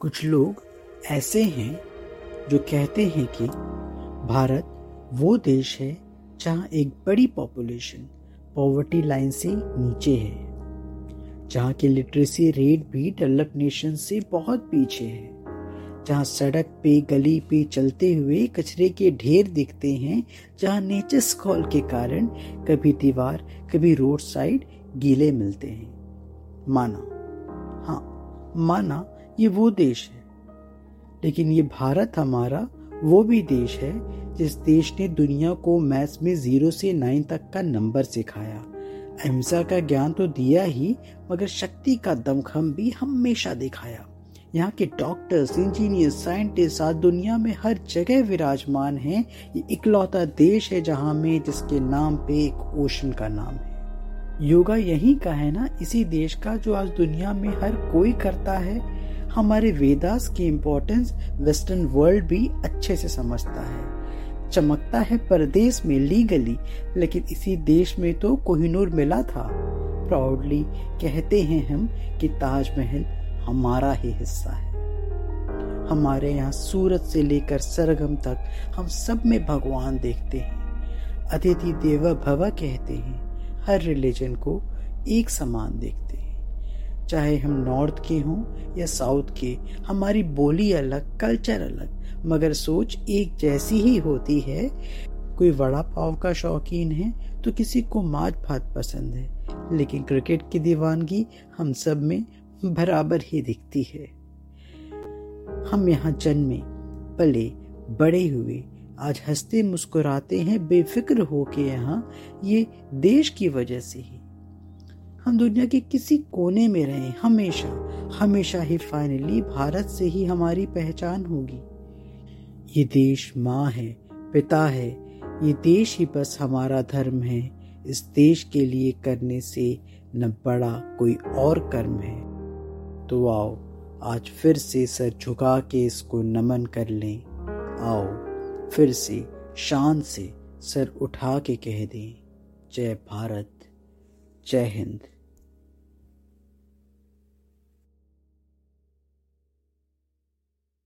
कुछ लोग ऐसे हैं जो कहते हैं कि भारत वो देश है जहाँ एक बड़ी पॉपुलेशन पॉवर्टी लाइन से नीचे है, जहाँ की लिटरेसी रेट भी डेवलप नेशन से बहुत पीछे है, जहाँ सड़क पे, गली पे चलते हुए कचरे के ढेर दिखते हैं, जहाँ नेचर स्कॉल के कारण कभी दीवार, कभी रोड साइड गीले मिलते हैं। माना हाँ माना ये वो देश है। लेकिन ये भारत हमारा, वो भी देश है, जिस देश ने दुनिया को मैथ्स में ज़ीरो से नाइन तक का नंबर सिखाया। अहिंसा का ज्ञान तो दिया ही, मगर शक्ति का दमखम भी हमेशा दिखाया। यहाँ के डॉक्टर्स इंजीनियर साइंटिस्ट आज दुनिया में हर जगह विराजमान हैं। ये इकलौता देश है जहाँ में जिसके नाम पे एक ओशन का नाम है। योगा यही का है ना, इसी देश का जो आज दुनिया में हर कोई करता है। हमारे वेदास की इम्पोर्टेंस वेस्टर्न वर्ल्ड भी अच्छे से समझता है। चमकता है परदेश में लीगली लेकिन इसी देश में तो कोहिनूर मिला था। प्राउडली कहते हैं हम कि ताजमहल हमारा ही हिस्सा है। हमारे यहाँ सूरत से लेकर सरगम तक हम सब में भगवान देखते हैं। अतिथि देव भव कहते हैं, हर रिलीजन को एक समान देखते हैं। चाहे हम नॉर्थ के हों या साउथ के, हमारी बोली अलग, कल्चर अलग, मगर सोच एक जैसी ही होती है। कोई वड़ा पाव का शौकीन है तो किसी को माछ भात पसंद है, लेकिन क्रिकेट की दीवानगी हम सब में बराबर ही दिखती है। हम यहाँ जन्मे, पले, बड़े हुए, आज हँसते मुस्कुराते हैं, बेफिक्र हो के यहाँ, ये देश की वजह से ही। हम दुनिया के किसी कोने में रहें, हमेशा हमेशा ही फाइनली भारत से ही हमारी पहचान होगी। ये देश माँ है, पिता है, ये देश ही बस हमारा धर्म है। इस देश के लिए करने से न बड़ा कोई और कर्म है। तो आओ, आज फिर से सर झुका के इसको नमन कर लें। आओ, फिर से शान से सर उठा के कह दें, जय भारत, जय हिंद।